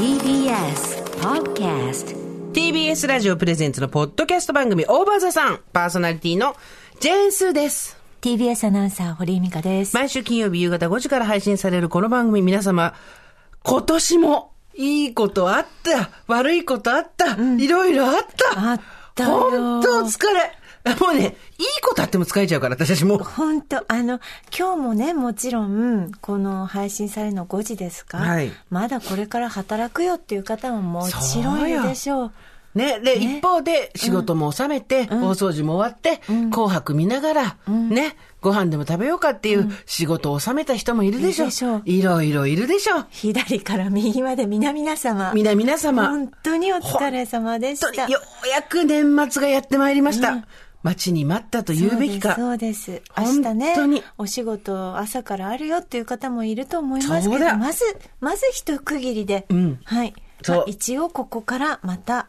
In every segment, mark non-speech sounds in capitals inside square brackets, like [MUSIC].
TBS Podcast TBS ラジオプレゼンツのポッドキャスト番組オーバーザさんパーソナリティのジェーンスーです。TBS アナウンサー、堀井美香です。毎週金曜日夕方5時から配信されるこの番組皆様、今年もいいことあった、悪いことあった、いろいろあった。あったよ本当お疲れ。もうね、いいことあっても疲れちゃうから、私たちもう。本当あの、今日もね、もちろん、この配信されるの5時ですか？はいまだこれから働くよっていう方ももちろんいるでしょう。ね、で、ね一方で仕事も収めて、大掃除も終わって、紅白見ながら、ね、ご飯でも食べようかっていう仕事を収めた人もいるでしょ。ういろいろいるでしょ。左から右まで皆々様。皆皆様。本当にお疲れ様でした。ようやく年末がやってまいりました。待ちに待ったと言うべきか。そうです。明日ね本当に、お仕事朝からあるよっていう方もいると思いますけど、まず、まず一区切りで、んはい。まあ一応ここからまた、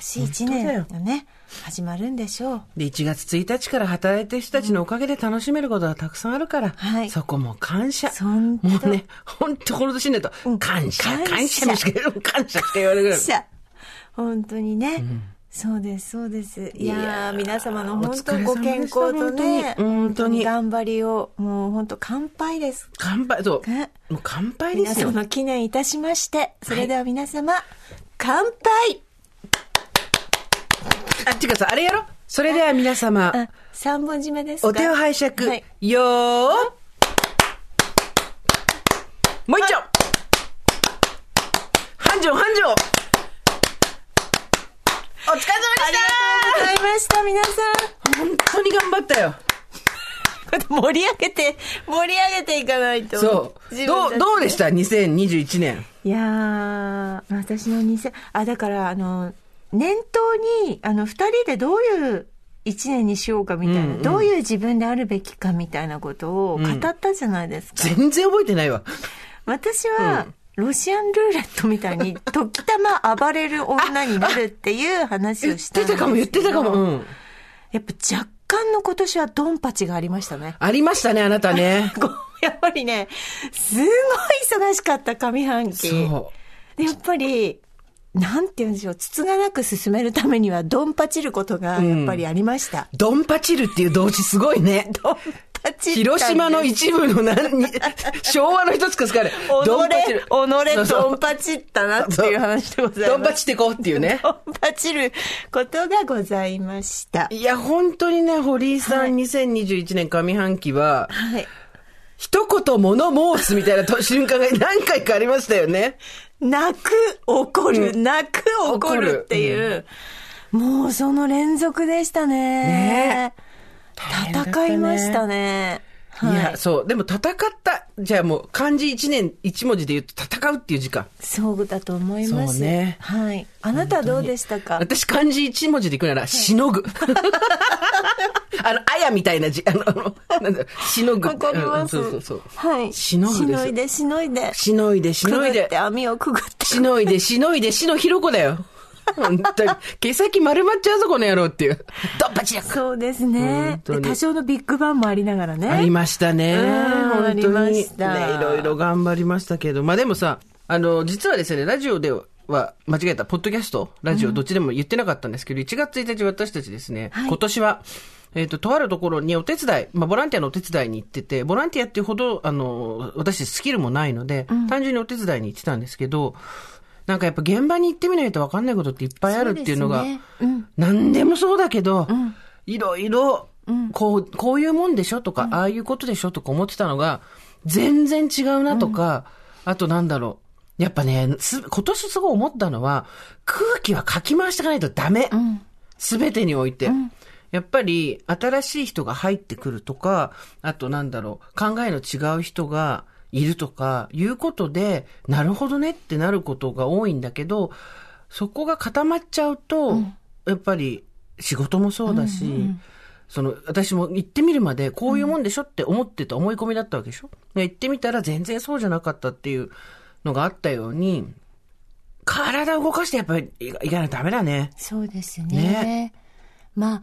新しい一年本がね、始まるんでしょう。で、1月1日から働いてる人たちのおかげで楽しめることがたくさんあるから、はいそこも感謝。もうね、本当この年になると、感謝、感謝感謝にしか、感謝して言われるぐらい。さ本当にね、そうです、そうです。いや皆様のお本当ご健康とね、本当に。頑張りを、もう本当乾杯です。乾杯、そう。ね。もう乾杯ですよ。皆様記念いたしまして、それでは皆様、乾杯。あ、っていうかさ、あれやろ？それでは皆様、あ、三本締めですか？お手を拝借、はい。よー。もう一丁。繁盛繁盛お疲れ様でありがとうございました、皆さした本当に頑張ったよ。[LAUGHS] ん。盛り上げて、盛り上げていかないと。そう。どう、どうでした ?2021 年。いやー、私の2000、あ、だから、あの、念頭に、あの、二人でどういう一年にしようかみたいな、うんうんどういう自分であるべきかみたいなことを語ったじゃないですか。全然覚えてないわ。私は、ロシアンルーレットみたいに、時たま暴れる女になるっていう話言っをしたんですけどてたかも言ってたかも。うん。やっぱ若干の今年はドンパチがありましたね。ありましたね、あなたね。[LAUGHS] やっぱりね、すごい忙しかった上半期。そで、やっぱり、なんて言うんでしょう、つつがなく進めるためには、ドンパチることがやっぱりありました。う。ドンパチルっていう動詞すごいね。[LAUGHS] ドン広島の一部の何に、[LAUGHS] 昭和の一つかすかね。ドンパチル。己、己、ドンパチったなっていう話でございます。ドンパチってこうっていうね。ドンパチることがございました。いや、本当にね、堀井さん、2021年上半期は、はい。一言物申すみたいなと瞬間が何回かありましたよね。泣く、怒る、泣く、怒るっていう、もうその連続でしたね。ねね戦いましたね。い、はいや、そう。でも戦った。じゃあもう漢字一年一文字で言うと戦うっていう字か。そうだと思います。そうねはい。あなたはどうでしたか？私漢字一文字でいくなら、しのぐ。[LAUGHS] あの、あやみたいな字、あの、なんだ、しのぐ。わかります。うんそうそうそう。はい。しのぐしのいで、しのいで。しのいで、しのいで。網をくぐって。しのいで、しのいで、しのひろこだよ。本当に。毛先丸まっちゃうぞ、この野郎っていう。ドンパチやそうですね。多少のビッグバンもありながらね。ありましたね。うん本当に。ね、いろいろ頑張りましたけど。まあでもさ、あの、実はですね、ラジオでは、間違えた、ポッドキャスト、ラジオ、どっちでも言ってなかったんですけど、1月1日私たちですね、はい今年は、えっ、と、とあるところにお手伝い、まあ、ボランティアのお手伝いに行ってて、ボランティアっていうほど、あの、私スキルもないので、単純にお手伝いに行ってたんですけど、なんかやっぱ現場に行ってみないと分かんないことっていっぱいあるっていうのが、ね。うん。何でもそうだけど、いろいろ、こう、こういうもんでしょとか、ああいうことでしょとか思ってたのが、全然違うなとか、あとなんだろう。やっぱね、す今年すごい思ったのは、空気はかき回していかないとダメ。すべてにおいて。やっぱり、新しい人が入ってくるとか、あとなんだろう、考えの違う人がいるとか、いうことで、なるほどねってなることが多いんだけど、そこが固まっちゃうと、やっぱり仕事もそうだし、その、私も行ってみるまでこういうもんでしょって思ってた思い込みだったわけでしょ、で行ってみたら全然そうじゃなかったっていうのがあったように、体を動かしてやっぱりいかないとダメだね。そうですね。ねまあ、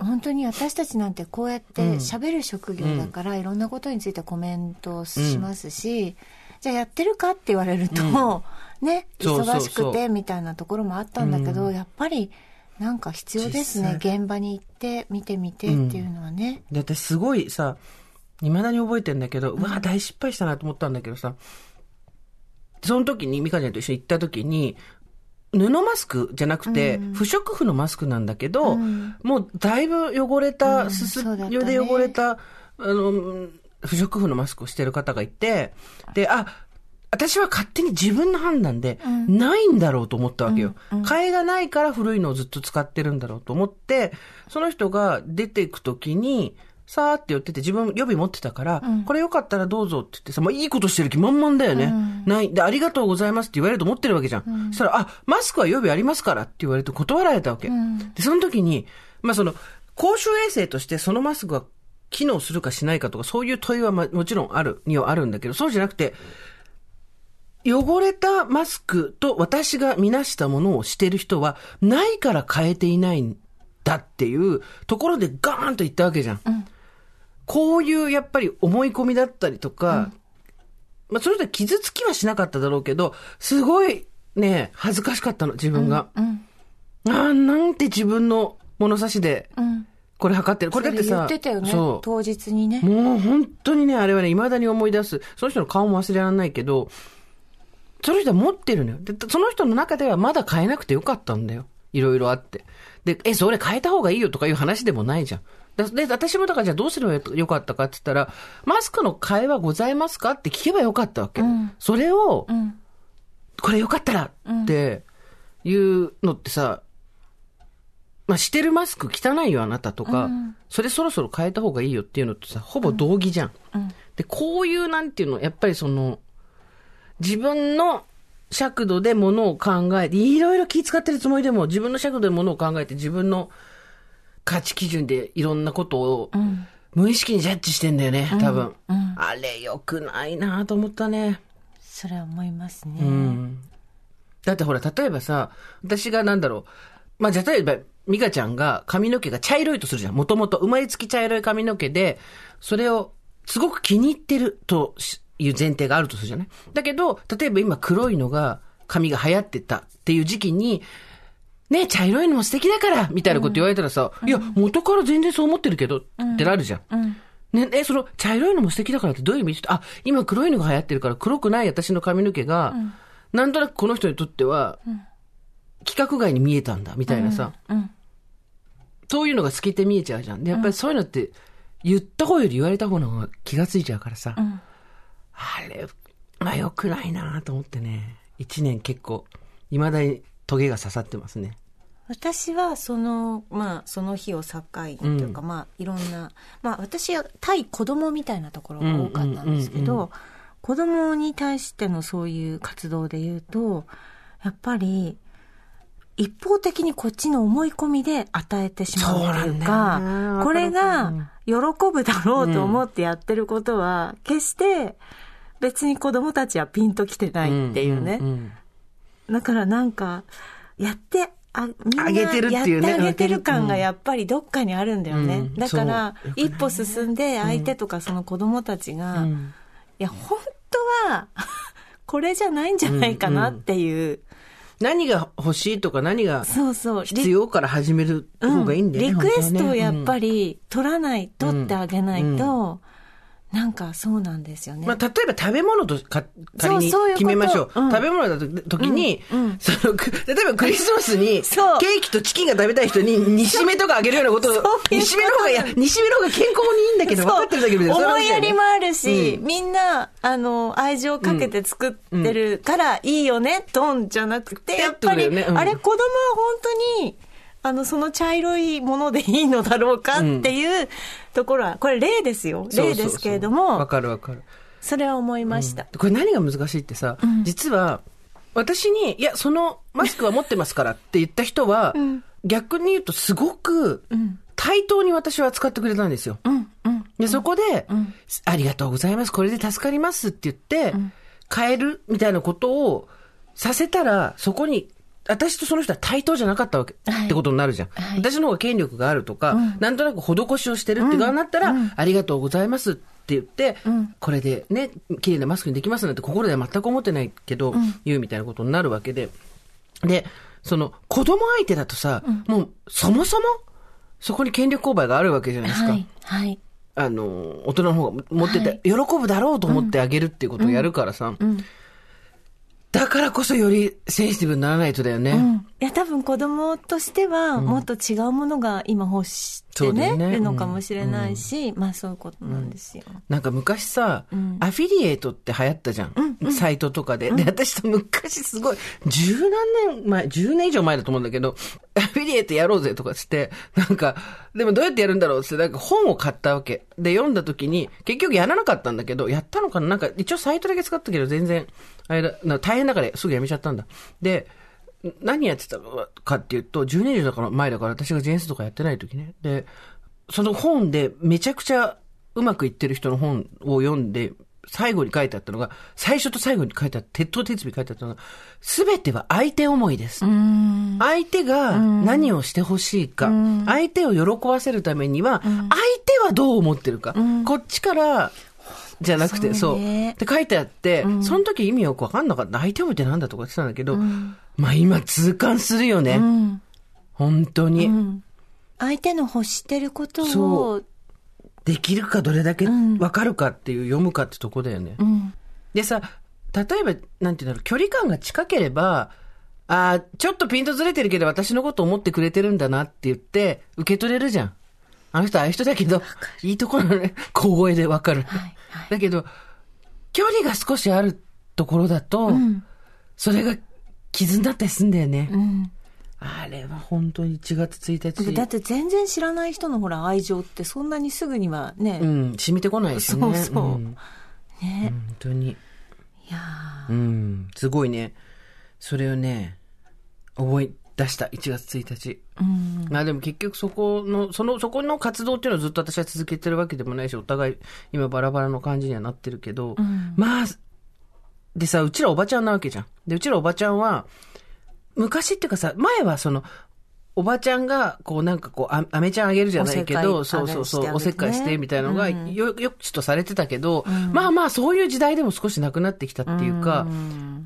本当に私たちなんてこうやって喋る職業だから、いろんなことについてコメントしますし、じゃあやってるかって言われると、ね、忙しくてみたいなところもあったんだけど、やっぱりなんか必要ですね。現場に行って見てみてっていうのはね。で、私すごいさ、未だに覚えてんだけど、うわ、大失敗したなと思ったんだけどさ、その時に、ミカちゃんと一緒に行った時に、布マスクじゃなくて、不織布のマスクなんだけど、もうだいぶ汚れた、うんすすねよで汚れた、あの、不織布のマスクをしてる方がいて、で、あ、私は勝手に自分の判断で、ないんだろうと思ったわけよ。替えがないから古いのをずっと使ってるんだろうと思って、その人が出ていくときに、さーって寄ってて自分予備持ってたから、これよかったらどうぞって言ってさ、まあいいことしてる気満々だよね。ない。で、ありがとうございますって言われると思ってるわけじゃん。そしたら、あ、マスクは予備ありますからって言われて断られたわけ。で、その時に、まあその、公衆衛生としてそのマスクが機能するかしないかとか、そういう問いはまもちろんある、にはあるんだけど、そうじゃなくて、汚れたマスクと私が見なしたものをしてる人は、ないから変えていないんだっていうところでガーンと言ったわけじゃん。こういうやっぱり思い込みだったりとか、まあそれで傷つきはしなかっただろうけど、すごいね、恥ずかしかったの、自分が。うん。ああ、なんて自分の物差しでうん。これ測ってる。これだってさ、それ言ってたよね。そう。当日にね。もう本当にね、あれはね、未だに思い出す。その人の顔も忘れられないけど、その人は持ってるのよ。で、その人の中ではまだ変えなくてよかったんだよ。いろいろあって。で、え、それ変えた方がいいよとかいう話でもないじゃん。だで、私もだからじゃあどうすればよよかったかって言ったら、マスクの替えはございますかって聞けばよかったわけ。んそれを、うん。これよかったらっていうのってさ、まあ、してるマスク汚いよあなたとか、それそろそろ変えた方がいいよっていうのってさ、ほぼ同義じゃん。で、こういうなんていうの、やっぱりその、自分の尺度でものを考えて、いろいろ気遣ってるつもりでも、自分の尺度でものを考えて、自分の価値基準でいろんなことを、無意識にジャッジしてんだよね、多分。あれ良くないなと思ったね。それは思いますね。うんだってほら、例えばさ、私がなんだろう。まあ、じゃあ例えば、ミカちゃんが髪の毛が茶色いとするじゃん。もともと生まれつき茶色い髪の毛で、それをすごく気に入ってるという前提があるとするじゃないだけど、例えば今黒いのが、髪が流行ってたっていう時期に、ね茶色いのも素敵だからみたいなこと言われたらさ、いや、元から全然そう思ってるけど、ってなるじゃん。ね、え、その、茶色いのも素敵だからってどういう意味？あ、今黒いのが流行ってるから黒くない私の髪の毛が、なんとなくこの人にとっては、規格外に見えたんだ、みたいなさ、うん。そういうのが透けて見えちゃうじゃん。で、やっぱりそういうのって、言った方より言われた方の方が気がついちゃうからさ、ん。あれ、まあ良くないなと思ってね、一年結構、未だにトゲが刺さってますね。私はそのまあその日を境にというか、まあいろんなまあ私は対子供みたいなところが多かったんですけど、うんうんうん。子供に対してのそういう活動で言うとやっぱり一方的にこっちの思い込みで与えてしまうというかね。これが喜ぶだろうと思ってやってることは、決して別に子供たちはピンときてないっていうね。んんだからなんか、やって、あ、みんなやってあげてる感がやっぱりどっかにあるんだよね。うん。だから一歩進んで相手とかその子供たちが、いうん。や、本当は、[LAUGHS] これじゃないんじゃないかなっていう、何が欲しいとか何がそうそう。必要から始める方がいいんだよね。リクエストをやっり、ぱり取らない、取ってあげないと、なんかそうなんですよね。まあ、例えば食べ物とか仮に決めましょう。うん。食べ物だと時に、うんうん。その、く [LAUGHS] 例えばクリスマスに、ケーキとチキンが食べたい人に、煮しめとかあげるようなことを煮しめの方が、いや、煮しめの方が健康にいいんだけど、分かってるだけど、思いやりもあるし、うん。みんな、あの、愛情かけて作ってるからいいよね、トンじゃなくて、やっぱり、ねうん。あれ、子供は本当に、あの、その茶色いものでいいのだろうかっていうところは、これ例ですよ。例ですけれどわも、かるわかる。それは思いました。これ何が難しいってさ、実は、私に、いや、そのマスクは持ってますからって言った人は、逆に言うとすごく、対等に私は扱ってくれたんですよ。うん、うん。で、そこで、ありがとうございます。これで助かりますって言って、変えるみたいなことをさせたら、そこに、私とその人は対等じゃなかったわけ、はいってことになるじゃん。私の方が権力があるとか、なんとなく施しをしてるって側になったら、ありがとうございますって言って、これでね、綺麗なマスクにできますなんて心では全く思ってないけど、言うみたいなことになるわけで。で、その、子供相手だとさ、もう、そもそも、そこに権力勾配があるわけじゃないですか。はい。はい。あの、大人の方が持ってて、喜ぶだろうと思ってあげるっていうことをやるからさ。だからこそよりセンシティブにならないとだよね。うん。いや、多分子供としては、もっと違うものが今欲してね、そうだよねるのかもしれないし、まあそういうことなんですよ。なんか昔さ、んアフィリエイトって流行ったじゃん。サイトとかで。で、私さ、昔すごい、十何年前、十年以上前だと思うんだけど、アフィリエイトやろうぜとかつって、なんか、でもどうやってやるんだろうって、なんか本を買ったわけ。で、読んだ時に、結局やらなかったんだけど、やったのかな？なんか、一応サイトだけ使ったけど、全然、あれだ、大変だからすぐやめちゃったんだ。で、何やってたかっていうと、10年以上だから前だから私がジェンスとかやってない時ね。で、その本でめちゃくちゃうまくいってる人の本を読んで、最後に書いてあったのが、最初と最後に書いてあった、鉄頭鉄尾書いてあったのが、すべては相手思いです。相手が何をしてほしいか、相手を喜ばせるためには、相手はどう思ってるか、こっちから、じゃなくて、そそうう。ねって書いてあって、その時意味よくわかんなかった。相手思いってなんだとか言ってたんだけど、まあ今痛感するよね。うん。本当に。うん。相手の欲してることそを、できるかどれだけんわかるかっていう、読むかってとこだよね。うん。でさ、例えば、なんていうんだろう、距離感が近ければ、ああ、ちょっとピントずれてるけど私のこと思ってくれてるんだなって言って、受け取れるじゃん。あの人ああいう人だけど、いいとこなのね。[LAUGHS] 小声でわかる。はい。はい。だけど、距離が少しあるところだと、うん。それが傷になったりすんだよね。うん。あれは本当に1月1日。だって全然知らない人のほら愛情ってそんなにすぐにはね、うん、染みてこないですよね。そうそうんね、本当に。いやうん、すごいね。それをね、思い出した、1月1日。ーうん。まあでも結局そこの、その、そこの活動っていうのをずっと私は続けてるわけでもないし、お互い今バラバラの感じにはなってるけど、んまあ、でさ、うちらおばちゃんなわけじゃん。で、うちらおばちゃんは、昔っていうかさ、前はその、おばちゃんが、こうなんかこう、ああめちゃんあげるじゃないけど、そうそうそう、おせっかいしてみたいなのが、うんよ、よくちとされてたけど、まあまあそういう時代でも少しなくなってきたっていうか、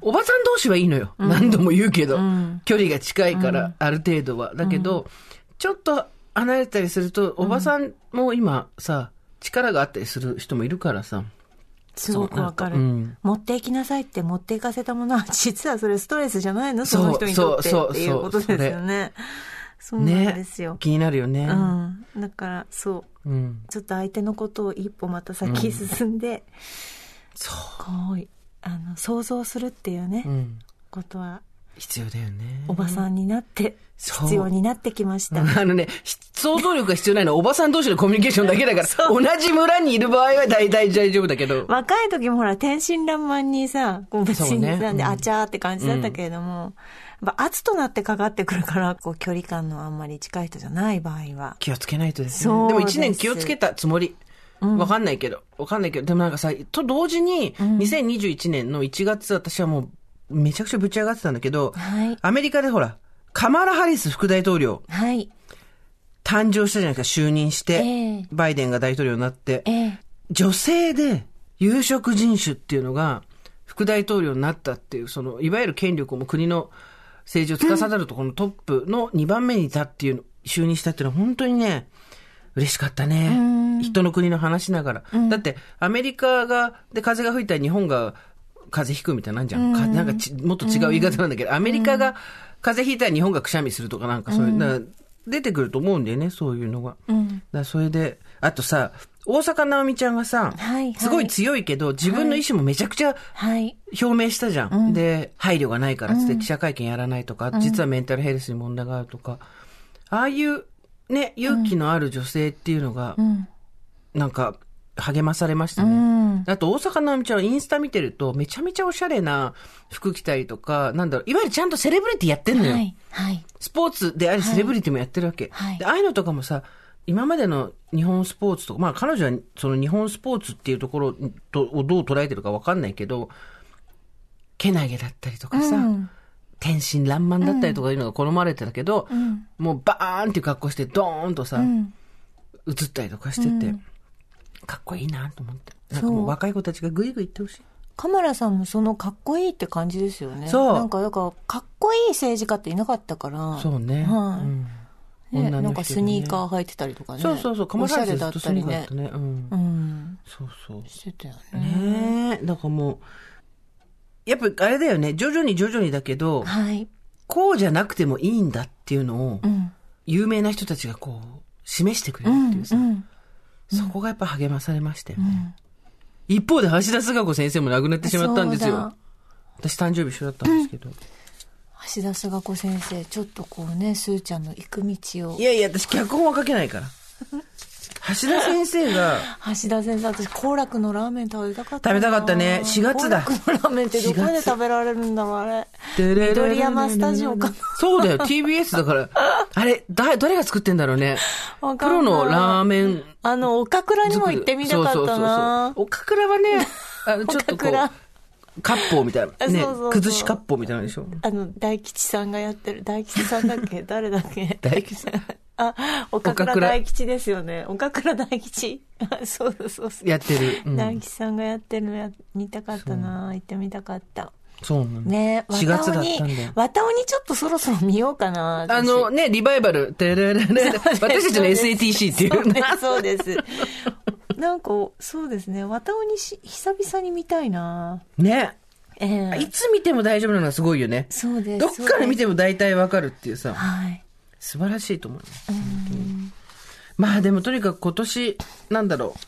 おばさん同士はいいのよ。何度も言うけど、ん距離が近いから、ある程度は。だけど、ちょっと離れたりすると、おばさんも今さ、力があったりする人もいるからさ。すごくわかる、そうなん持っていきなさいって持っていかせたものは、[LAUGHS] 実はそれストレスじゃないの？そうその人にとってそうそうっていうことですよね。そうなんねですよ。気になるよね。うん。だから、そう。うん。ちょっと相手のことを一歩また先進んで、そこう、あの、想像するっていうね、う。うん。ことは、必要だよね。おばさんになって、必要になってきました。あのね、し想像力が必要ないのはおばさん同士のコミュニケーションだけだから、同じ村にいる場合は大体大丈夫だけど。若い時もほら、天真爛漫にさ、こう別になんで、うんあちゃーって感じだったけれども、やっぱ圧となってかかってくるから、こう距離感のあんまり近い人じゃない場合は。気をつけないとですね。そうでも一年気をつけたつもり。わかんないけど。わかんないけど。でもなんかさ、と同時に、2021年の1月、私はもう、めちゃくちゃぶち上がってたんだけど、はい。アメリカでほら、カマラ・ハリス副大統領、はい。誕生したじゃないですか、就任して、ええバイデンが大統領になって、ええ。女性で有色人種っていうのが副大統領になったっていう、その、いわゆる権力をもう国の政治を司るところのトップの2番目にいたっていうの、就任したっていうのは本当にね、嬉しかったね。人の国の話しながら。だって、アメリカが、で、風が吹いたら日本が風邪ひくみたいなんじゃん。かなんかちもっと違う言い方なんだけど、アメリカが風邪ひいたら日本がくしゃみするとかなんかそういう、出てくると思うんだよね、そういうのが。うん。だそれで、あとさ、大坂なおみちゃんがさ、はいはいすごい強いけど、自分の意思もめちゃくちゃはい。表明したじゃん。で、配慮がないからって記者会見やらないとか、実はメンタルヘルスに問題があるとか、ああいうね、勇気のある女性っていうのがう、ん。なんか、励まされましたうね。ん。あと、大阪なおみちゃんはインスタ見てると、めちゃめちゃおしゃれな服着たりとか、なんだろう、いわゆるちゃんとセレブリティやってんのよ。はい。はい。スポーツでありセレブリティもやってるわけ。はいで、ああいうのとかもさ、今までの日本スポーツとか、まあ彼女はその日本スポーツっていうところとをどう捉えてるかわかんないけど、けなげだったりとかさ、うん天真爛漫だったりとかいうのが好まれてたけど、うん。もうバーンっていう格好してドーンとさ、うん。映ったりとかしてて、かっこいいなと思って。なん若い子たちがぐいぐい言ってほしい。カマラさんもそのかっこいいって感じですよね。そうなんか、だから、かっこいい政治家っていなかったから。そうね。はいうんね、なんかスニーカー履いてたりとかね。そうそうそう、カマラおしゃれだったりね。ね。うんう。ん。そうそう。してたよね。ねえ。だからもう、やっぱあれだよね、徐々に徐々にだけど、はい。こうじゃなくてもいいんだっていうのをう、ん。有名な人たちがこう、示してくれうん。るっていうさ、うん。そこがやっぱ励まされましたよね。一方で橋田壽賀子先生も亡くなってしまったんですよ。私誕生日一緒だったんですけど。橋田壽賀子先生、ちょっとこうね、すーちゃんの行く道をい。やいや、私脚本は書けないから。橋田先生が、[LAUGHS] 橋田先生、私、行楽のラーメン食べたかったな。食べたかったね4月だ行楽のラーメンってどこで食べられるんだろう、あれ。緑緑山スタジオかなそうだよ、TBS だから。[LAUGHS] あれ、だ、誰が作ってんだろうね。プロのラーメンあの、岡倉にも行ってみたかったな。岡倉はね、あの、[LAUGHS] ちょっと割烹みたいな。ね崩し割烹みたいなのでしょ。あの、大吉さんがやってる、大吉さんだっけ？誰だっけ？[LAUGHS] 大吉さん？[LAUGHS] あ、岡倉大吉ですよね。岡倉大吉。[LAUGHS] そうそうそうそう。やってる。うん大吉さんがやってるのや見たかったな行ってみたかった。そうなの。ね4月だったんにだよ、綿尾にちょっとそろそろ見ようかな。あのね、リバイバル、私たちの SATC っていう。そうです。そうですなんか、そうですね。綿尾にし久々に見たいなね。ええいつ見ても大丈夫なのはすごいよね。そうです。どっから見てても大体わかるっていうさ、はい。素晴らしいと思います。まあでもとにかく今年、なんだろう。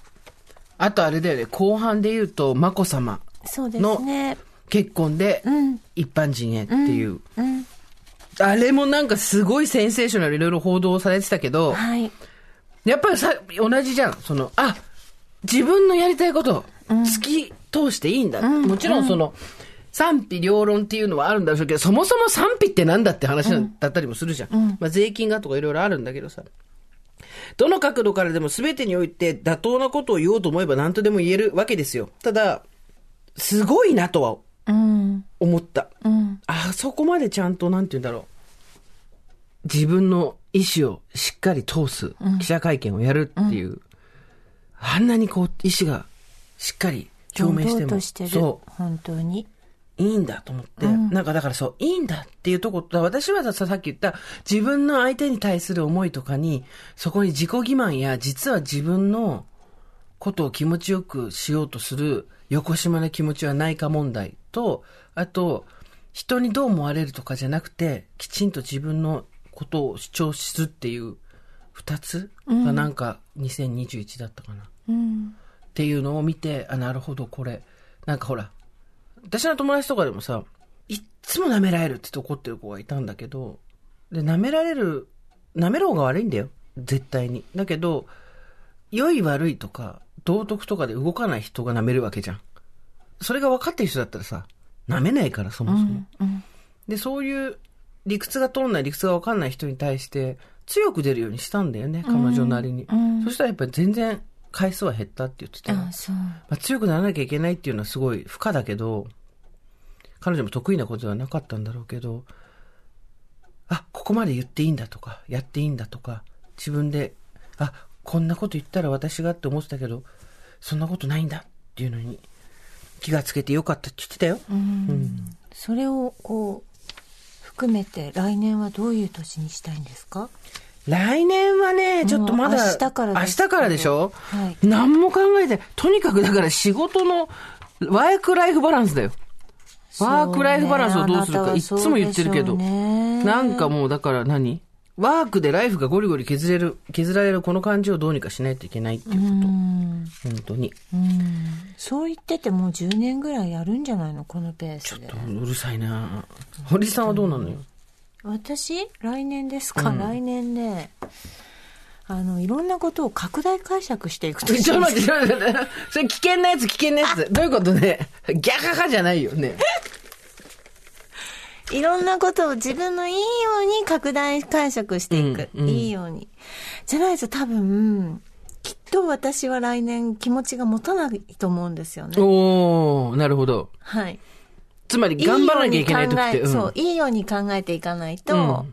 あとあれだよね、後半で言うと、眞子さまそうですね。結婚でうん。一般人へっていう。うん。あれもなんかすごいセンセーショナルいろいろ報道されてたけど、はい。やっぱりさ、同じじゃん。その、あ、自分のやりたいこと、突き通していいんだ。もちろんその、賛否両論っていうのはあるんだろうけど、そもそも賛否ってなんだって話だったりもするじゃん。まあ税金がとかいろいろあるんだけどさ。どの角度からでも全てにおいて妥当なことを言おうと思えば何とでも言えるわけですよ。ただ、すごいなとはうん。思った。うん。あそこまでちゃんと、なんて言うんだろう。自分の意思をしっかり通す記者会見をやるっていう。あんなにこう、意思がしっかり表明しても。てる。そ本当に。う。いいんだと思って。なんかだからそう、いいんだっていうとこ、私はささっき言った自分の相手に対する思いとかに、そこに自己欺瞞や、実は自分のことを気持ちよくしようとする横島な気持ちはないか問題と、あと、人にどう思われるとかじゃなくて、きちんと自分のことを主張するっていう二つ？がなんか2021だったかな。うん。っていうのを見て、あ、なるほど、これ。なんかほら、私の友達とかでもさ、いっつも舐められるって言って怒ってる子がいたんだけど、で、舐められる、舐める方が悪いんだよ。絶対に。だけど、良い悪いとか、道徳とかで動かない人が舐めるわけじゃん。それが分かってる人だったらさ、舐めないから、そもそも。うん。で、そういう理屈が通んない、理屈が分かんない人に対して、強く出るようにしたんだよね、彼女なりに。うんそしたらやっぱり全然回数は減ったって言ってたよ。あ。まあ、強くならなきゃいけないっていうのはすごい負荷だけど、彼女も得意なことではなかったんだろうけど、あ、ここまで言っていいんだとか、やっていいんだとか、自分で、あ、こんなこと言ったら私がって思ってたけど、そんなことないんだっていうのに気がつけてよかったって言ってたよ。うん。それを、こう、含めて来年はどういう年にしたいんですか？来年はね、ちょっとまだ、明日から明日からでしょ？はい。何も考えて、とにかくだから仕事のワークライフバランスだよ。ワークライフバランスをどうするか、いつも言ってるけど。なんかもうだから何？ワークでライフがゴリゴリ削れる、削られるこの感じをどうにかしないといけないっていうこと。うん。本当に。うん。そう言っててもう10年ぐらいやるんじゃないの？このペースで。うるさいな堀さんはどうなのよ？私来年ですか、来年ね、あの、いろんなことを拡大解釈していくと [LAUGHS] ちょっと待って、ちょっと待って。それ危険なやつ、危険なやつ。どういうことね？ギャカカじゃないよね。いろんなことを自分のいいように拡大解釈していく。うんうんいいように。じゃないと多分、きっと私は来年気持ちが持たないと思うんですよね。おー、なるほど。はい。つまり頑張らなきゃいけない時って。いいように考えそう、いいように考えていかないと、うん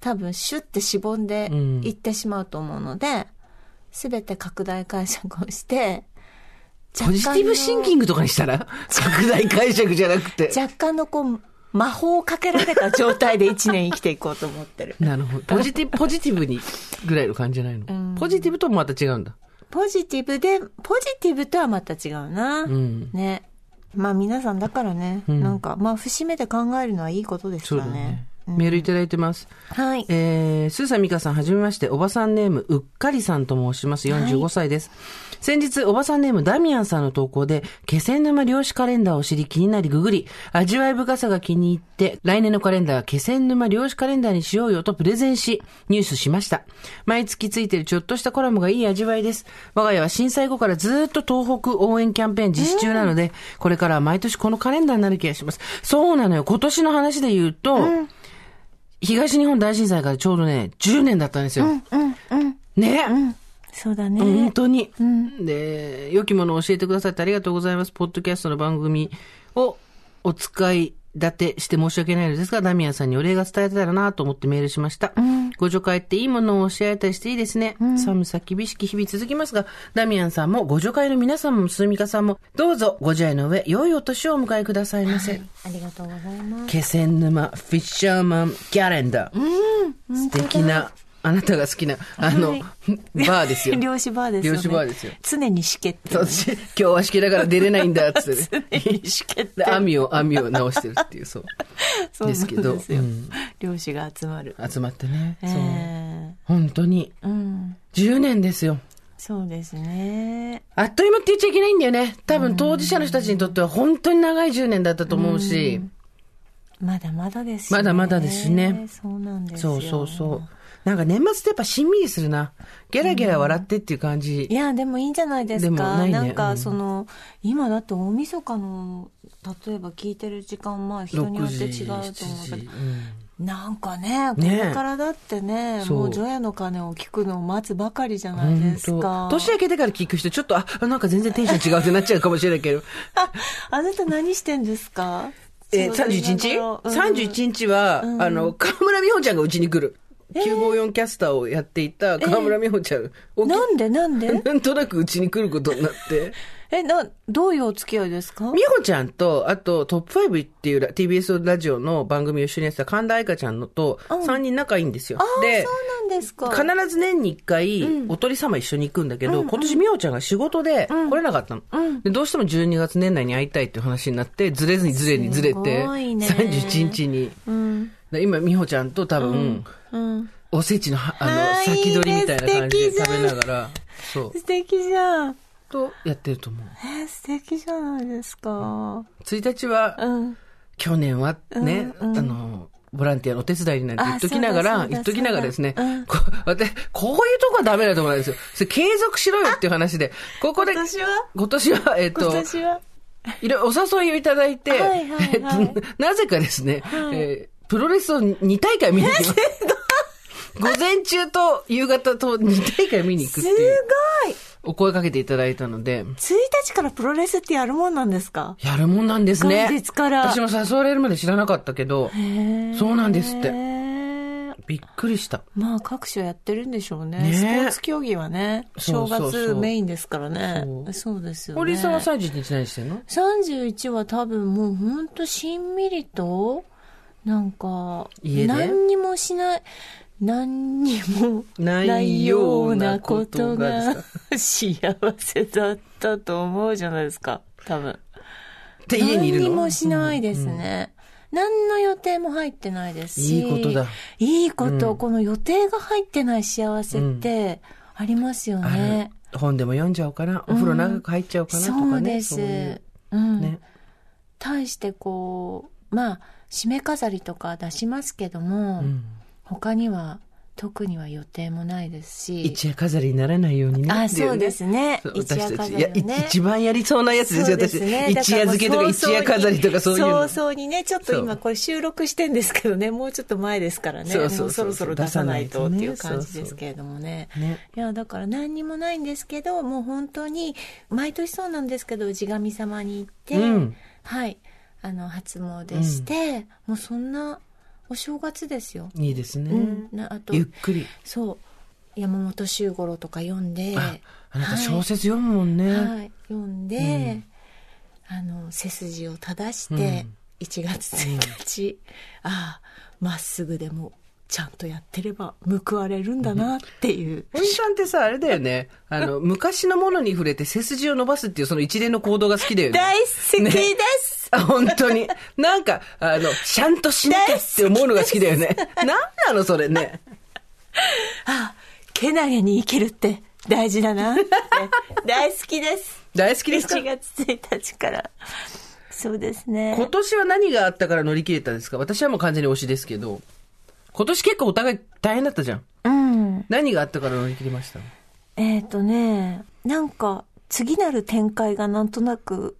多分シュッてしぼんでうんいってしまうと思うので、すべて拡大解釈をして、ポジティブシンキングとかにしたら？[LAUGHS] 拡大解釈じゃなくて。若干のこう、魔法をかけられた状態で一年生きていこうと思ってる。なるほど。ポジティブ、ポジティブにぐらいの感じじゃないの、ポジティブともまた違うんだ。ポジティブで、ポジティブとはまた違うな。んね。まあ皆さんだからね、なんか、まあ節目で考えるのはいいことですそうだかねね。。メールいただいてます。はい。えー、スーさん、ミカさん、はじめまして、おばさんネーム、うっかりさんと申します。45歳です。先日、おばさんネーム、ダミアンさんの投稿で、気仙沼漁師カレンダーを知り気になりググり、味わい深さが気に入って、来年のカレンダーは気仙沼漁師カレンダーにしようよとプレゼンし、ニュースしました。毎月ついてるちょっとしたコラムがいい味わいです。我が家は震災後からずっと東北応援キャンペーン実施中なので、これからは毎年このカレンダーになる気がします。そうなのよ。今年の話で言うと、東日本大震災からちょうどね、10年だったんですよ。ね、そうだね。本当に、で、良きものを教えてくださってありがとうございます。ポッドキャストの番組をお使い立てして申し訳ないのですが、ダミアンさんにお礼が伝えたらなと思ってメールしました。ご助会っていいものを教え合えたりしていいですね。寒さ厳しき日々続きますが、ダミアンさんもご助会の皆さんも、スミカさんも、どうぞご自愛の上、良いお年をお迎えくださいませ。ありがとうございます。気仙沼フィッシャーマンキャレンダー。素敵な、あなたが好きな、あの、はいバーですよ。[LAUGHS] 漁師バーですよね。漁師バーですよ常にしけって。私、今日は式だから出れないんだ、つってね。常にしけってで。網を、網を直してるっていう、そう。[LAUGHS] そうですけどうん漁師が集まる。集まってね。そう。え本当に。えうん。10年ですよ。そうですね。あっという間って言っちゃいけないんだよね。多分当事者の人たちにとっては本当に長い10年だったと思うし。まだまだですしまだまだですしねそうなんですよ。そうそうそう。なんか年末ってやっぱしんみりするな。ゲラゲラ笑ってっていう感じ。いや、でもいいんじゃないですか。ないねんか、うんその、今だって大晦日の、例えば聞いてる時間、まあ人によって違うと思うけ7時ど、うんなんかね、こねれからだってね、そうもう除夜の鐘を聞くのを待つばかりじゃないです本か当。年明けてから聞く人、ちょっと、あ、なんか全然テンション違うってなっちゃうかもしれないけど。あ、[LAUGHS] あなた何してんですか？えー、そう31日、うん ?31 日は、あの、河村美穂ちゃんがうちに来る。954キャスターをやっていた河村美穂ちゃん。なんでなんで？なんとなくうちに来ることになって。え、な、どういうお付き合いですか？美穂ちゃんと、あとトップ5っていうラ TBS ラジオの番組を一緒にやってた神田愛花ちゃんのと、3人仲いいんですよ。あで、そうなんですか。必ず年に1回、おとり様一緒に行くんだけど、今年美穂ちゃんが仕事で来れなかったの、で。どうしても12月年内に会いたいっていう話になって、ずれずにずれにずれすて、ね31日に。うん。で今、美穂ちゃんと多分、うん。おせちのは、ああの、ー先取りみたいな感じで食べながら、そう、素敵じゃん。とやってると思う。えー、素敵じゃないですか。1日は、うん。去年はね、うんうん。あの、ボランティアのお手伝いになんて言っときながら、言っときながらですね、そうん。こ私、こういうとこはダメだと思うんですよ。それ継続しろよっていう話で、ここで、今年は？今年は、えっと今、年は？いろいろお誘いをいただいて、はいはいはい。えっと、なぜかですね、えープロレスを2大会見に行きます。午前中と夕方と2大会見に行くってすごいいうお声かけていただいたので、!1 日からプロレスってやるもんなんですか？やるもんなんですね。元日から私も誘われるまで知らなかったけど、そうなんですってびっくりした。まあ各所やってるんでしょうね。ねスポーツ競技はね、正月メインですからね。そうですよね。堀井さんは31日何してんの？31は多分もうほんとしんみりと、なんか、何にもしない、何にもないようなここととがが [LAUGHS] 幸せだったと思うじゃないですか、多分。で家にいるの？何にもしないですね。何の予定も入ってないですし。いいことだ。いいこと、この予定が入ってない幸せってありますよあね。る本でも読んじゃおうかな。お風呂長く入っちゃおうかなとかね。そうです。そういううん。ね。対してこう、まあ、締め飾りとか出しますけども、うん他には特には予定もないですし。一夜飾りにならないようにね。あ、そうですね。一夜。飾りね。一番やりそうなやつですよ、私。ね一夜漬けとか一夜飾りとかそういうの。早々にね、ちょっと今これ収録してんですけどね、もうちょっと前ですからね。そうそうそろそろ出さないとっていう感じですけれどもね。ね。いや、だから何にもないんですけど、もう本当に、毎年そうなんですけど、氏神様に行って、うんはい、あの、初詣して、もうそんな、お正月ですよ。いいですね。うん、なあとゆっくり。そう山本周五郎とか読んで、ああなた小説読むもんね。はい、はい読んで、あの、背筋を正して、1月1日、ああ、まっすぐでも、ちゃんとやってれば報われるんだなっていう。おじさんってさ、あれだよね。あの、[LAUGHS] 昔のものに触れて背筋を伸ばすっていうその一連の行動が好きだよね。大好きです、あ [LAUGHS] 本当に。なんか、あの、ちゃんとしなきゃって思うのが好きだよね。[LAUGHS] なんなのそれね。あ [LAUGHS] あ、けなげに生きるって大事だなって。大好きです。大好きですか？1月1日から。そうですね。今年は何があったから乗り切れたんですか？私はもう完全に推しですけど。今年結構お互い大変だったじゃん。うん。何があったから乗り切りました？えっ、とね、なんか、次なる展開がなんとなく、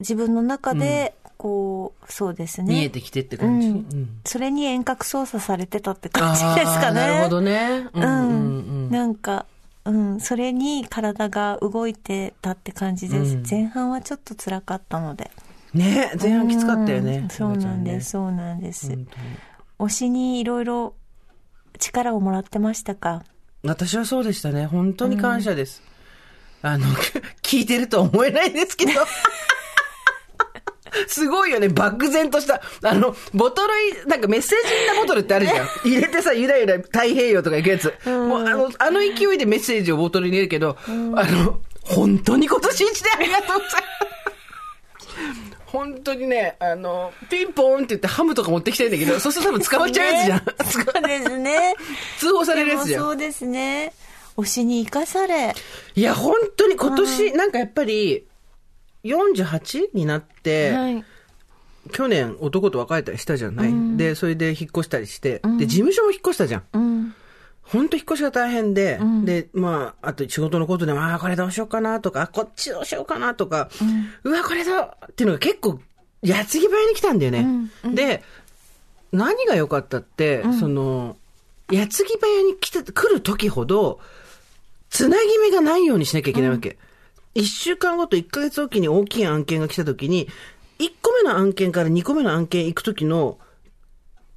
自分の中で、こう、そうですね。見えてきてって感じ？ううんんそれに遠隔操作されてたって感じあですかね。ーなるほどね。うんううんん。うん。なんか、うん、それに体が動いてたって感じです。うん前半はちょっと辛かったので。ね前半きつかったよねうん。そうなんです、そうなんです。推しにいろいろ力をもらってましたか？私はそうでしたね。本当に感謝です。あの、聞いてるとは思えないんですけど。[LAUGHS] すごいよね。漠然とした。あの、ボトルい、なんかメッセージインなボトルってあるじゃん。[LAUGHS] 入れてさ、ゆらゆら太平洋とか行くやつ。もう、あの、あの勢いでメッセージをボトルに入れるけど、あの、本当に今年一年ありがとうございます。本当にね、あの、ピンポーンって言ってハムとか持ってきたいんだけど、[LAUGHS] そうすると多分捕まっちゃうやつじゃん。ねそうですね。[LAUGHS] 通報されるやつじゃん。そうですね。推しに生かされ。いや、本当に今年、なんかやっぱり、48になって、はい。去年男と別れたりしたじゃない、で、それで引っ越したりして、で、事務所も引っ越したじゃん。うん。本当引っ越しが大変で、で、まあ、あと仕事のことでも、ああ、これどうしようかなとか、あこっちどうしようかなとか、うわ、これだっていうのが結構、矢継ぎ早に来たんだよね。で、何が良かったって、その、矢継ぎ早に来て、来る時ほど、つなぎ目がないようにしなきゃいけないわけ。一、週間ごと一ヶ月おきに大きい案件が来た時に、一個目の案件から二個目の案件行く時の、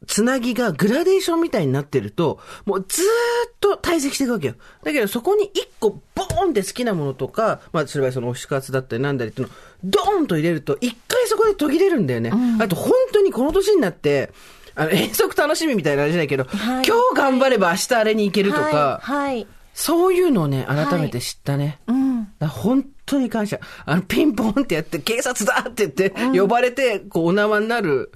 つなぎがグラデーションみたいになってると、もうずーっと堆積していくわけよ。だけどそこに一個ボーンって好きなものとか、まあそれはその推し活だったりなんだりっていうのをドーンと入れると、一回そこで途切れるんだよね。あと本当にこの年になって、あの遠足楽しみみたいなあれじゃないけど、はい今日頑張れば明日あれに行けるとか、はい。はい。そういうのをね、改めて知ったね。うん。だから本当に感謝。あの、ピンポンってやって、警察だって言って、呼ばれて、こう、お縄になる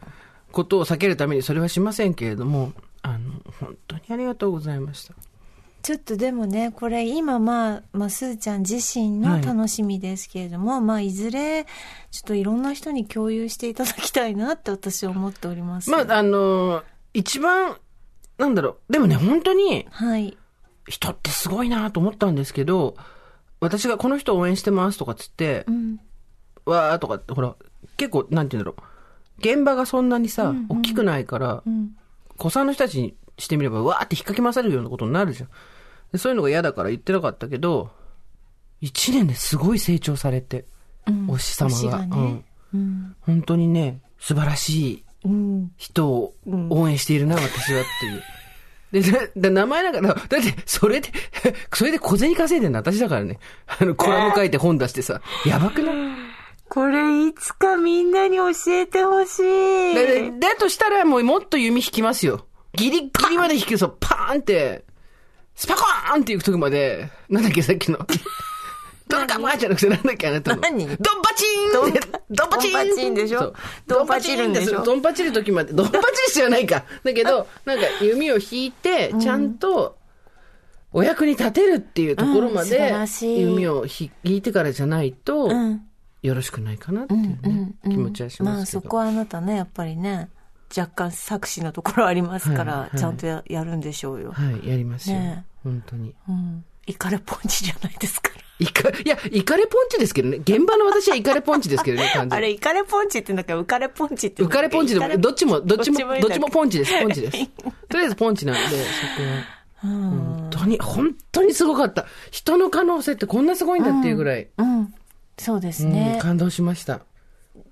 ことを避けるためにそれはしませんけれども、あの、本当にありがとうございました。ちょっとでもね、これ今まあ、まあ、すーちゃん自身の楽しみですけれども、まあ、いずれ、ちょっといろんな人に共有していただきたいなって私は思っております。まあ、あの、一番、なんだろう、でもね、本当に、はい。人ってすごいなと思ったんですけど、私がこの人を応援してますとかっつって、うん。わーとかって、ほら、結構、なんて言うんだろう。現場がそんなにさ、大きくないから、うん。子さんの人たちにしてみれば、わーって引っかき回されるようなことになるじゃん。でそういうのが嫌だから言ってなかったけど、一年ですごい成長されて、うんお師様ががうんね。うん。本当にね、素晴らしいうん。人を応援しているな、私はっていう。で、で [LAUGHS] で名前なんか、だだって、それで、[LAUGHS] それで小銭稼いでるの私だからね。あの、コラム書いて本出してさ、やばくない？[LAUGHS] これいつかみんなに教えてほしい。で、でだとしたらもうもっと弓引きますよ。ギリギリまで引くと、パーンって、スパコーンって行くとこまで、なんだっけさっきの。ドンカマーじゃなくてなんだっけあなたの。何？ドンパチーンドンパチーンドンパチンでしょ？ドンパチるんでしょドンパチーンすドンパチる時まで、ドンパチる必要ないか。だけど、なんか弓を引いて、ちゃんと、お役に立てるっていうところまで弓を引いてからじゃないと、うん。よろしくないかなっていうね、気持ちはしまあますけど。そこはあなたね、やっぱりね、若干作詞のところありますから、はいはいちゃんとややるんでしょうよ。はい、やりますよ。ね本当に。うん。イカレポンチじゃないですから。イカ、いや、イカレポンチですけどね。現場の私はイカレポンチですけどね、完全に。あれ、イカレポンチって言うんだから、ウカレポンチって言浮かれポンチでも、どっちも、どっちも、どっちもポンチです、ポンチでです。[LAUGHS] とりあえずポンチなんで、そこは。うん。本当に、本当にすごかった。人の可能性ってこんなすごいんだっていうぐらい、うん。そうですうんね。感動しました。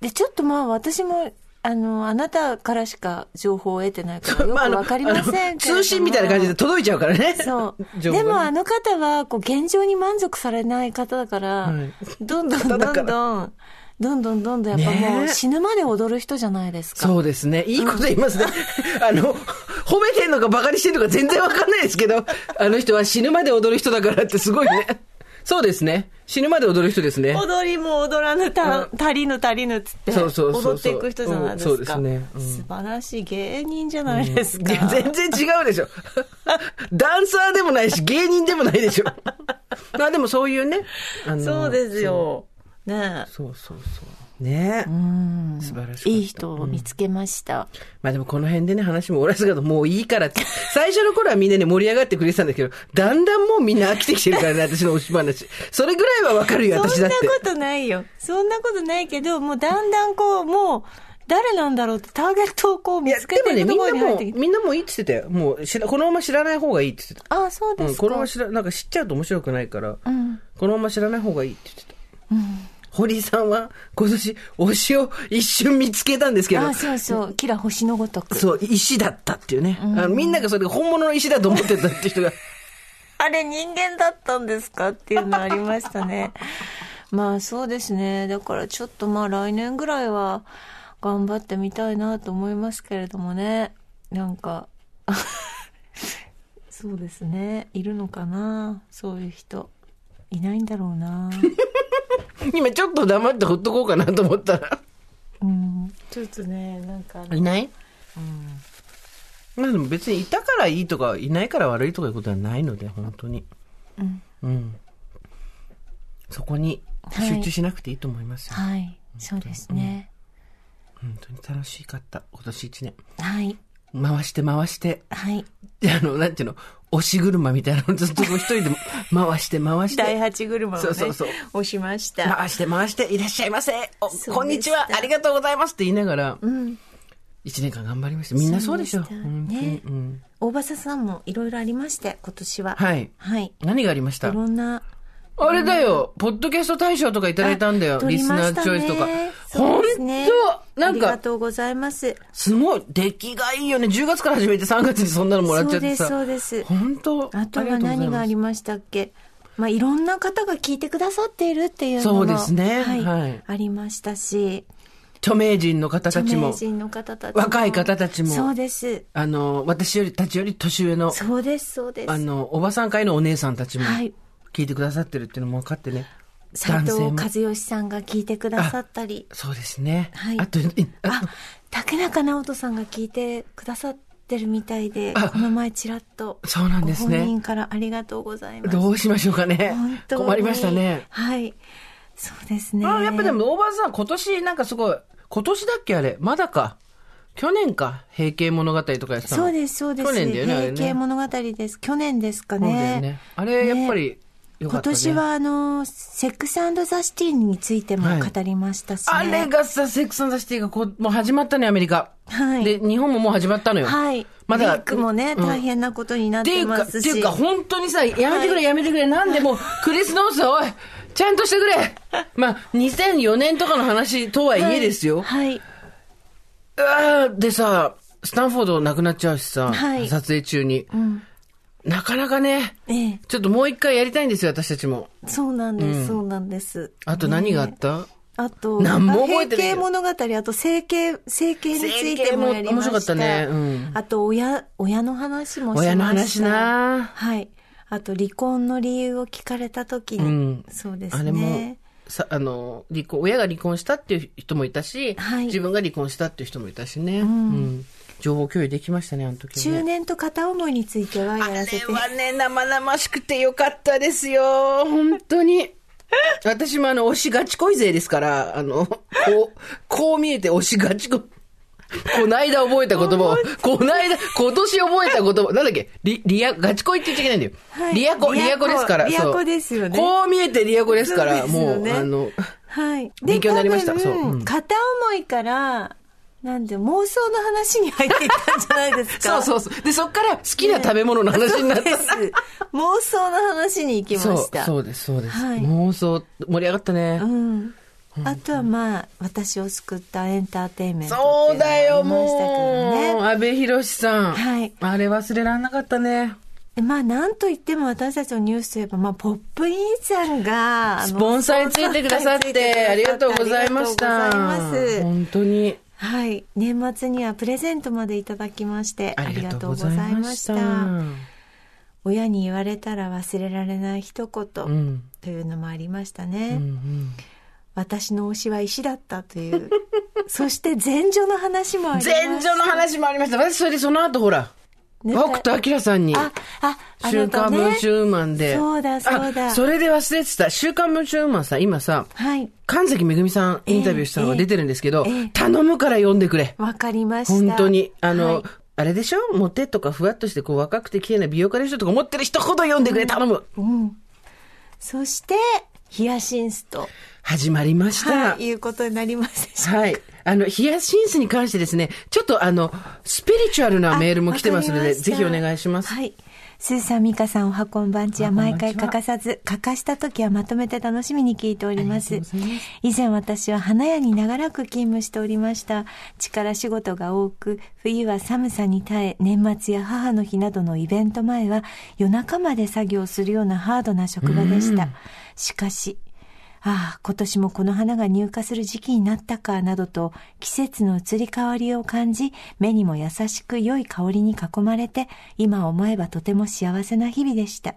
で、ちょっとまあ私も、あの、あなたからしか情報を得てないからよくわかりませんけれども、通信みたいな感じで届いちゃうからね。そう。[LAUGHS] でもあの方は、こう、現状に満足されない方だから、はいどんどんどんどん、どんどんどんどんやっぱもう死ぬまで踊る人じゃないですか。そうですね。いいこと言いますね。[LAUGHS] あの、褒めてんのかバカにしてんのか全然わかんないですけど、あの人は死ぬまで踊る人だからってすごいね。そうですね。死ぬまで踊る人ですね。踊りも踊らぬた、足りぬ足りぬっつって、踊っていく人じゃないですか。うんそうですねうん素晴らしい芸人じゃないですか。いや全然違うでしょ。[LAUGHS] ダンサーでもないし、芸人でもないでしょ。[LAUGHS] まあでもそういうね。そうです。よ。ねそうそうそう。ねえ。うん。素晴らしかったいい人を見つけました。まあでもこの辺でね、話も終わらせたけど、もういいからって。最初の頃はみんなね、盛り上がってくれてたんだけど、だんだんもうみんな飽きてきてるからね、私の押し話。それぐらいはわかるよ、私そんなだって。ことないよ。そんなことないけど、もうだんだんこう、もう、誰なんだろうってターゲットをこう見つけてでもね、みんないくところに入っも、てきて。みんなもいいって言ってたよ。もう知ら、このまま知らない方がいいって言ってた。あ、そうでうん、すか。このまま知ら、なんか知っちゃうと面白くないから、うん。このまま知らない方がいいって言ってた。うん。堀井さんは今年推しを一瞬見つけたんですけどあ、、そうそう。キラ星のごとく。そう、石だったっていうね。あのみんながそれが本物の石だと思ってたっていう人が。[LAUGHS] あれ人間だったんですかっていうのありましたね。[LAUGHS] まあそうですね。だからちょっとまあ来年ぐらいは頑張ってみたいなと思いますけれどもね。なんか、[LAUGHS] そうですね。いるのかな？そういう人。いないんだろうな。今ちょっと黙ってほっとこうかなと思ったら。うん。ちょっとね、なんかいない？まあでも別にいたからいいとか、いないから悪いとかいうことはないので、本当に。うん。うん。そこに集中しなくていいと思いますよ。はい。そうですね。本当に楽しかった、今年一年。はい。回して回して、はい。であの、なんていうの、押し車みたいな [LAUGHS] のずっと一人でも回して回して。第八車をね、そうそうそう押しました。回して回して、いらっしゃいませ。おこんにちは。ありがとうございますって言いながら、うん。一年間頑張りました。みんなそうでしょ。そうねうん。大場さんもいろいろありまして、今年は。はい。はい。何がありました？いろんな。あれだよ、ポッドキャスト大賞とかいただいたんだよ。リスナーチョイスとか。本当？なんありがか、とうございます。すごい、出来がいいよね。10月から始めて3月にそんなのもらっちゃってさ。そうです、そうです。本当？あとは何がありまましたっけ？まあ、いろんな方が聞いてくださっているっていうのもそうですねはい。はいありましたし、著名人の方たちも、著名人の方たちも。若い方たちもそうです。あの、私より、たちより年上の、そうです、そうです。あの、おばさん会のお姉さんたちも、はい。聞いてくださってるっていうのも分かってね。斉藤和義さんが聞いてくださったり。そうですね。はいあと、いああ、竹中直人さんが聞いてくださってるみたいで、あこの前ちらっと。そうなんですねご本人からありがとうございます。どうしましょうかね困りましたね。はい。そうですね。あやっぱでも、大場さん、今年なんかすごい、今年だっけあれ？まだか。去年か。平家物語とかやってたの。そうです、そうです。去年だよね。平家物語です。去年ですかね。ね。あれ、やっぱり。今年はあの、セックスザ・シティについても語りましたし、ねあれがさ、セックスザシティがこう、もう始まったね、アメリカ。はいで、日本ももう始まったのよ。はい。まだメイクもね、うん大変なことになっっていうか、てますし。っていうか、本当にさ、やめてくれ、やめてくれ。なんでもう、クリス・ノースは、おい、ちゃんとしてくれ。まあ、2004年とかの話とはいえですよ。はい。うわーでさ、スタンフォード亡くなっちゃうしさ、はい撮影中に。うん。なかなかね、ええ。ちょっともう一回やりたいんですよ、私たちも。そうなんです、うんそうなんです。あと何があっねた、あと、[LAUGHS] 何も覚えてない平家物語、あと整形、整形についてもやりました。面白かったねうんあと、親、親の話もしました。親の話なはい。あと、離婚の理由を聞かれた時に、うんそうですあれもね。、さ、あの、離婚、親が離婚したっていう人もいたし、はい自分が離婚したっていう人もいたしね。うん。情報共有できましたね、あの時はね。中年と片思いについてはやあれらせて。はね、生々しくてよかったですよ。本当に。私もあの、推しガチ恋勢ですから、あの、こう、こう見えて推しガチ恋。こないだ覚えた言葉を、こないだ、今年覚えた言葉、なんだっけ？リ、リア、ガチ恋って言っちゃいけないんだよ。はいリアコ、リアコですから。そうリアコですよねこう見えてリアコですから、そうですよもう、ねあの、はい。勉強になりましたそううん片思いから、なんで、妄想の話に入っていったんじゃないですか？[LAUGHS] そうそうそう。で、そっから好きな食べ物の話になった。そうです。妄想の話に行きました。そうです、そうです。はい妄想、盛り上がったね。うん。あとはまあ私を救ったエンターテインメントそうだよ、っていうねもう。安倍博さん。はいあれ忘れられなかったね。でまあ、なんといっても私たちのニュースといえば、まあ、ポップインさんが、スポンサーについてくださって、ありがとうございました。ありがとうございます。本当に。はい。年末にはプレゼントまでいただきまして、ありがとうございました。うん。親に言われたら忘れられない一言うん。というのもありましたうね。ん私の推しは石だったという。そして前女の話もありました。[LAUGHS] 前女の話もありました。私、それでその後ほら、ね北斗晶さんに、あ、あ、あ週刊文春ウーマンで。そうだそうだあそれで忘れてた。週刊文春ウーマンさ、今さ、はい。神崎めぐみさんインタビューしたのが出てるんですけど、頼むから読んでくれ。わかりました。本当に。あの、はいあれでしょ？モテとかふわっとしてこう若くて綺麗な美容家でしょとか思ってる人ほど読んでくれ、頼む。うん。そして、ヒヤシンスと、始まりました。はい、いうことになりますでしょうはい。あの、ヒヤシンスに関してですね、ちょっとあの、スピリチュアルなメールも来てますので、ぜひお願いします。はい。スーさん、ミカさん、おはこんばんちは毎回欠かさず、欠かした時はまとめて楽しみに聞いておりますます。以前私は花屋に長らく勤務しておりました。力仕事が多く、冬は寒さに耐え、年末や母の日などのイベント前は夜中まで作業するようなハードな職場でした。しかし、ああ、今年もこの花が入荷する時期になったか、などと季節の移り変わりを感じ、目にも優しく良い香りに囲まれて、今思えばとても幸せな日々でした。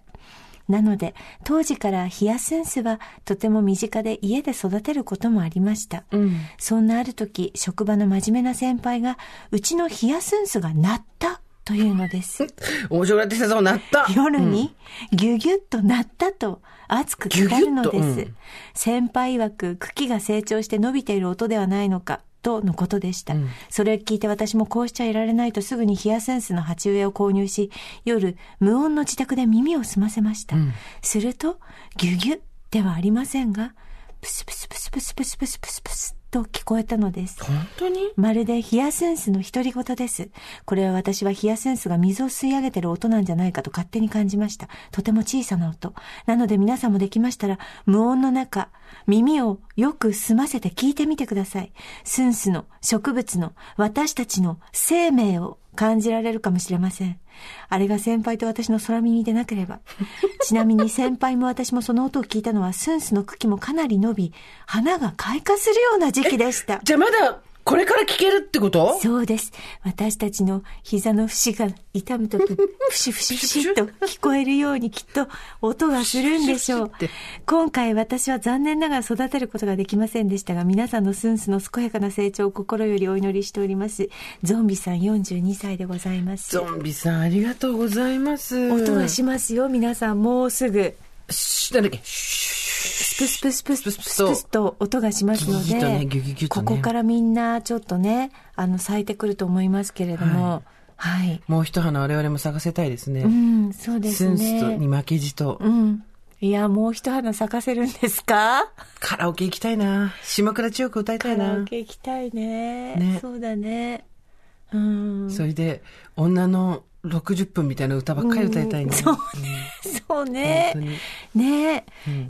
なので、当時からヒヤセンスはとても身近で家で育てることもありました。うん。そんなある時、職場の真面目な先輩が、うちのヒヤシンスが鳴ったというのです。面白くなってきたぞ、なった。夜にギュギュッとなったと熱く語るのです。うん先輩曰く茎が成長して伸びている音ではないのか。とのことでした、それを聞いて私もこうしちゃいられないとすぐにヒヤシンスの鉢植えを購入し、夜無音の自宅で耳を澄ませました。すると、ギュギュッではありませんが、プスプスプスプスプスプスプスプスと聞こえたのです。本当に？まるでヒヤシンスの独り言です。これは私はヒヤセンスが水を吸い上げてる音なんじゃないかと勝手に感じました。とても小さな音。なので皆さんもできましたら、無音の中、耳をよく澄ませて聞いてみてください。スンスの、植物の、私たちの生命を感じられるかもしれません。あれが先輩と私の空耳でなければ。ちなみに先輩も私もその音を聞いたのは、スンスの茎もかなり伸び、花が開花するような時期でした。じゃあまだ、これから聞けるってこと？そうです。私たちの膝の節が痛むとき、ふしふしふしっと聞こえるようにきっと音がするんでしょう。今回私は残念ながら育てることができませんでしたが、皆さんのヒヤシンスの健やかな成長を心よりお祈りしております。ゾンビさん42歳でございます。ゾンビさん、ありがとうございます。音がしますよ、皆さん。もうすぐ。し、なんだっけ、スプスプスプスプスプスと音がしますのでここからみんなちょっとね、あの、咲いてくると思いますけれども、はい。もう一花我々も咲かせたいですね。うん、そうですねスンスと。に負けじと、うん。いや、もう一花咲かせるんですかカラオケ行きたいな。島倉千代子歌いたいなカラオ。ケ行きたいね。ねそうだね。うん。それで、女の60分みたいな歌ばっかり歌いたいね。そうそうね本。ね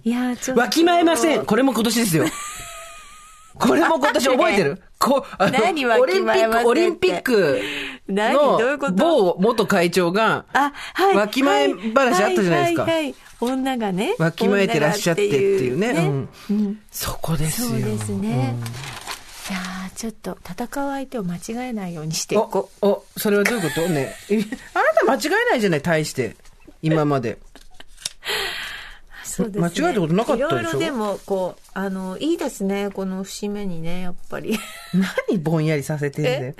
いや、ちょっと。わきまえません。これも今年ですよ。これも今年覚えてる？こあの何わきまえませんってオリンピック、オリンピックの某元会長が、あ、はい。わきまえ話あったじゃないですかはいはいはい女がね。わきまえてらっしゃってっていうね。うんそこですよ。そうですね。いやーちょっと戦う相手を間違えないようにしていこお、お、それはどういうこと？ね。[LAUGHS] えあなた間違えないじゃない、大して。今まで。う。そうですね。間違えたことなかったでしょ？いろいろでも、こう、あの、いいですね。この節目にね、やっぱり。何ぼんやりさせてんだよ。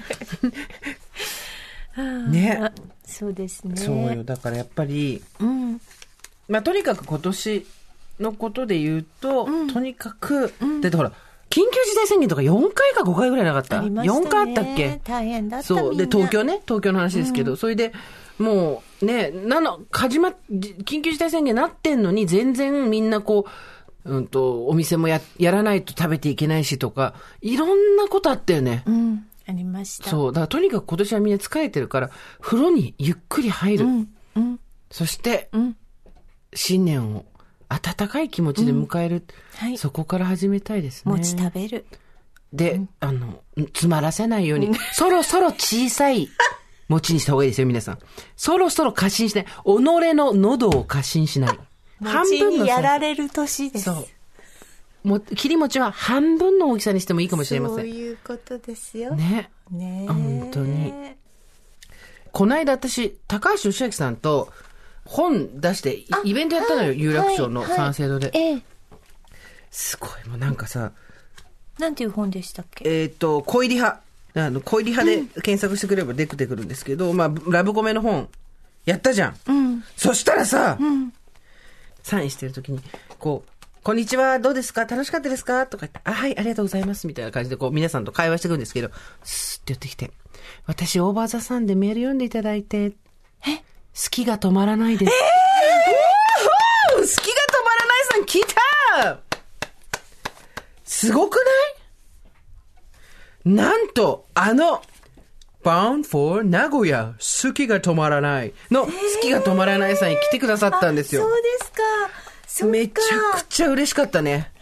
[LAUGHS] ねあ。そうですね。そうよ。だからやっぱり、うん。まあ、とにかく今年のことで言うと、とにかく、だってほら、緊急事態宣言とか4回か5回ぐらいなかった？ありましたね。4回あったっけ？大変だったそう。で、みんな東京ね、東京の話ですけど、それで、もうね、なの、始まっ、じ緊急事態宣言なってんのに、全然みんなこう、うんと、お店もや、やらないと食べていけないしとか、いろんなことあったよね。うん。ありました。そう。だからとにかく今年はみんな疲れてるから、風呂にゆっくり入る。うん。うん。そして、うん。新年を温かい気持ちで迎える。はいそこから始めたいですね。餅食べる。で、あの、詰まらせないように、そろそろ小さい餅にした方がいいですよ、皆さん。そろそろ過信しない。己の喉を過信しない。餅にやさられる年です。そう。も、切り餅は半分の大きさにしてもいいかもしれまそうせん。いうことですよ。ね。ねえ本当にこの間私、高橋義明さんと本出して、いイベントやったのよ、有楽町の三省堂で。ええ。すごい、もうなんかさ、なんていう本でしたっけ？えっ、と、恋リ派。あの、恋リ派で検索してくれば出てくるんですけど、まあ、ラブコメの本、やったじゃん。うん。そしたらさ、んサインしてる時に、こう、こんにちは、どうですか？楽しかったですか？とか言って、あ、はい、ありがとうございます。みたいな感じで、こう、皆さんと会話していくんですけど、スーって寄ってきて、私、オーバーザさんでメール読んでいただいて、え？好きが止まらないです。好きが止まらないさん来たすごくない？なんと、あの、Bound for 名古屋、好きが止まらないの、好きが止まらないさんに来てくださったんですよ。そうですか。めちゃくちゃ嬉しかったね。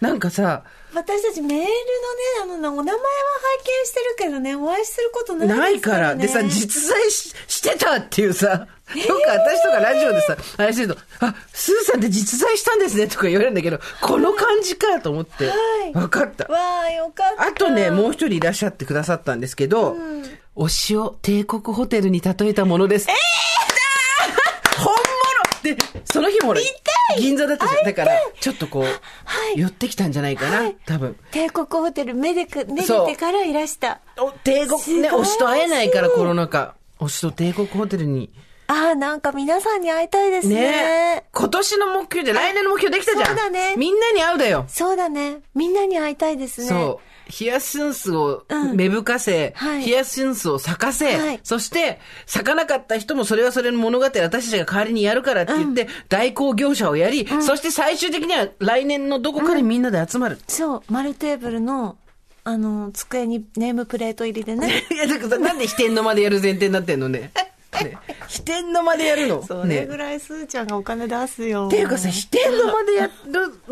なんかさ、私たちメールのね、あの、お名前は拝見してるけどね、お会いすることないですないから。ね、でさ、実在ししてたっていうさ、よく私とかラジオでさ、あれしてると、あ、スーさんって実在したんですねとか言われるんだけど、この感じかと思って、はいわかった。わあ、よかった。あとね、もう一人いらっしゃってくださったんですけど、推しを帝国ホテルに例えたものです。えー、本物で、その日も俺、銀座だったじゃん。だから、ちょっとこう、はい寄ってきたんじゃないかな、多分。帝国ホテル、めでく、めでてからいらした。お帝国ね、推しと会えないから、コロナ禍。推しと帝国ホテルに。ああ、なんか皆さんに会いたいですね。ね今年の目標で来年の目標できたじゃん。そうだねみんなに会うだよ。そうだね。みんなに会いたいですね。そう。ヒヤシンスをうん芽吹かせ、はいヒヤシンスを咲かせ、はいそして、咲かなかった人もそれはそれの物語私たちが代わりにやるからって言って、代行業者をやり、そして最終的には来年のどこかでみんなで集まる。そう、丸テーブルの、あの、机にネームプレート入りでね。[LAUGHS] いや、だからさなんで飛天の間でやる前提になってんのね。ね飛天の間でやるの？それねぐらいすーちゃんがお金出すよ。っていうかさ、飛天の間でやる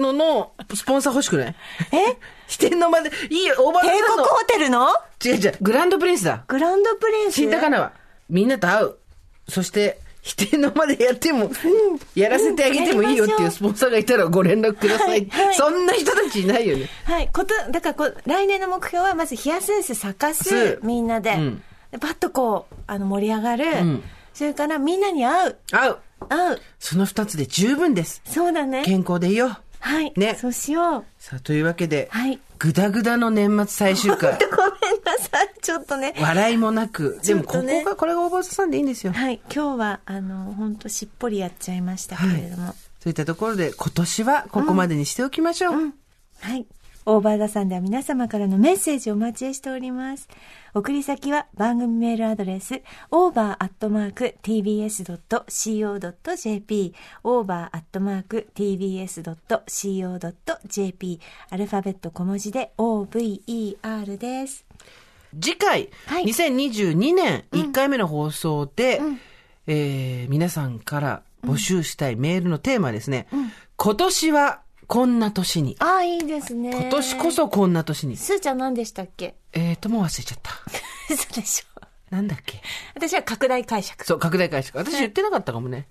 のの、スポンサー欲しくない？え？飛天の間で、いいよ、オーバー帝。国ホテルの？違う違う、グランドプリンスだ。グランドプリンス？新高輪。みんなと会う。そして、飛天の間でやっても、やらせてあげてもいいよっていうスポンサーがいたらご連絡ください。はいはいそんな人たちいないよね。はい。こと、だからこう、来年の目標はまずヒヤセンス咲かすす、みんなで。うんでパッとこう、あの、盛り上がる。んそれからみんなに会う。会う。会う。その二つで十分です。そうだね。健康でいいよ。はい。ねそうしよう。さあ、というわけで、はい。ぐだぐだの年末最終回。[LAUGHS] ごめんなさい。ちょっとね。笑いもなく。でも、ここが、これがおばさんでいいんですよ。はい。今日は、あの、本当しっぽりやっちゃいましたけれども。そういったところで、今年はここまでにしておきましょう。はい。オーバーザさんでは皆様からのメッセージをお待ちしております。送り先は番組メールアドレス、over.tbs.co.jp、over.tbs.co.jp、アルファベット小文字で over です。次回、はい2022年1回目の放送で、えー皆さんから募集したいメールのテーマですね。今年はこんな年に。ああ、いいですね。今年こ。そこんな年に。すーちゃん何でしたっけ？えーと、もう忘れちゃった。[LAUGHS] 嘘でしょ。なんだっけ？私は拡大解釈。そう、拡大解釈。私言ってなかったかもね。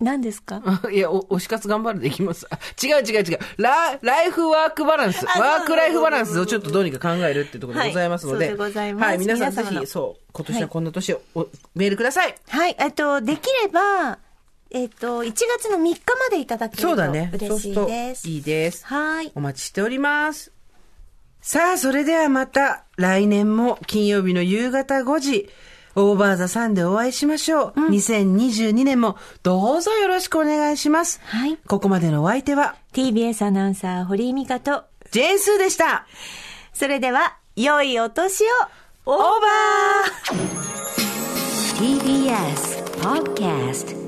何ですか？[LAUGHS] いや、お、推し活頑張るできます。あ違う違う違う。ラ、ライフワークバランス。ワークライフバランスをちょっとどうにか考えるっていうところでございますので。はいそうでございますはい、皆さんぜひ、そう、今年はこんな年を、おメールください。はい、えっと、できれば、えっと、1月の3日までいただけると。嬉しいです。するといいです。はい。お待ちしております。さあ、それではまた来年も金曜日の夕方5時、オーバーザさんでお会いしましょう。2022年もどうぞよろしくお願いします。はい。ここまでのお相手は、TBS アナウンサー、堀井美香と、ジェーンスーでした。それでは、良いお年を、オーバー TBS Podcast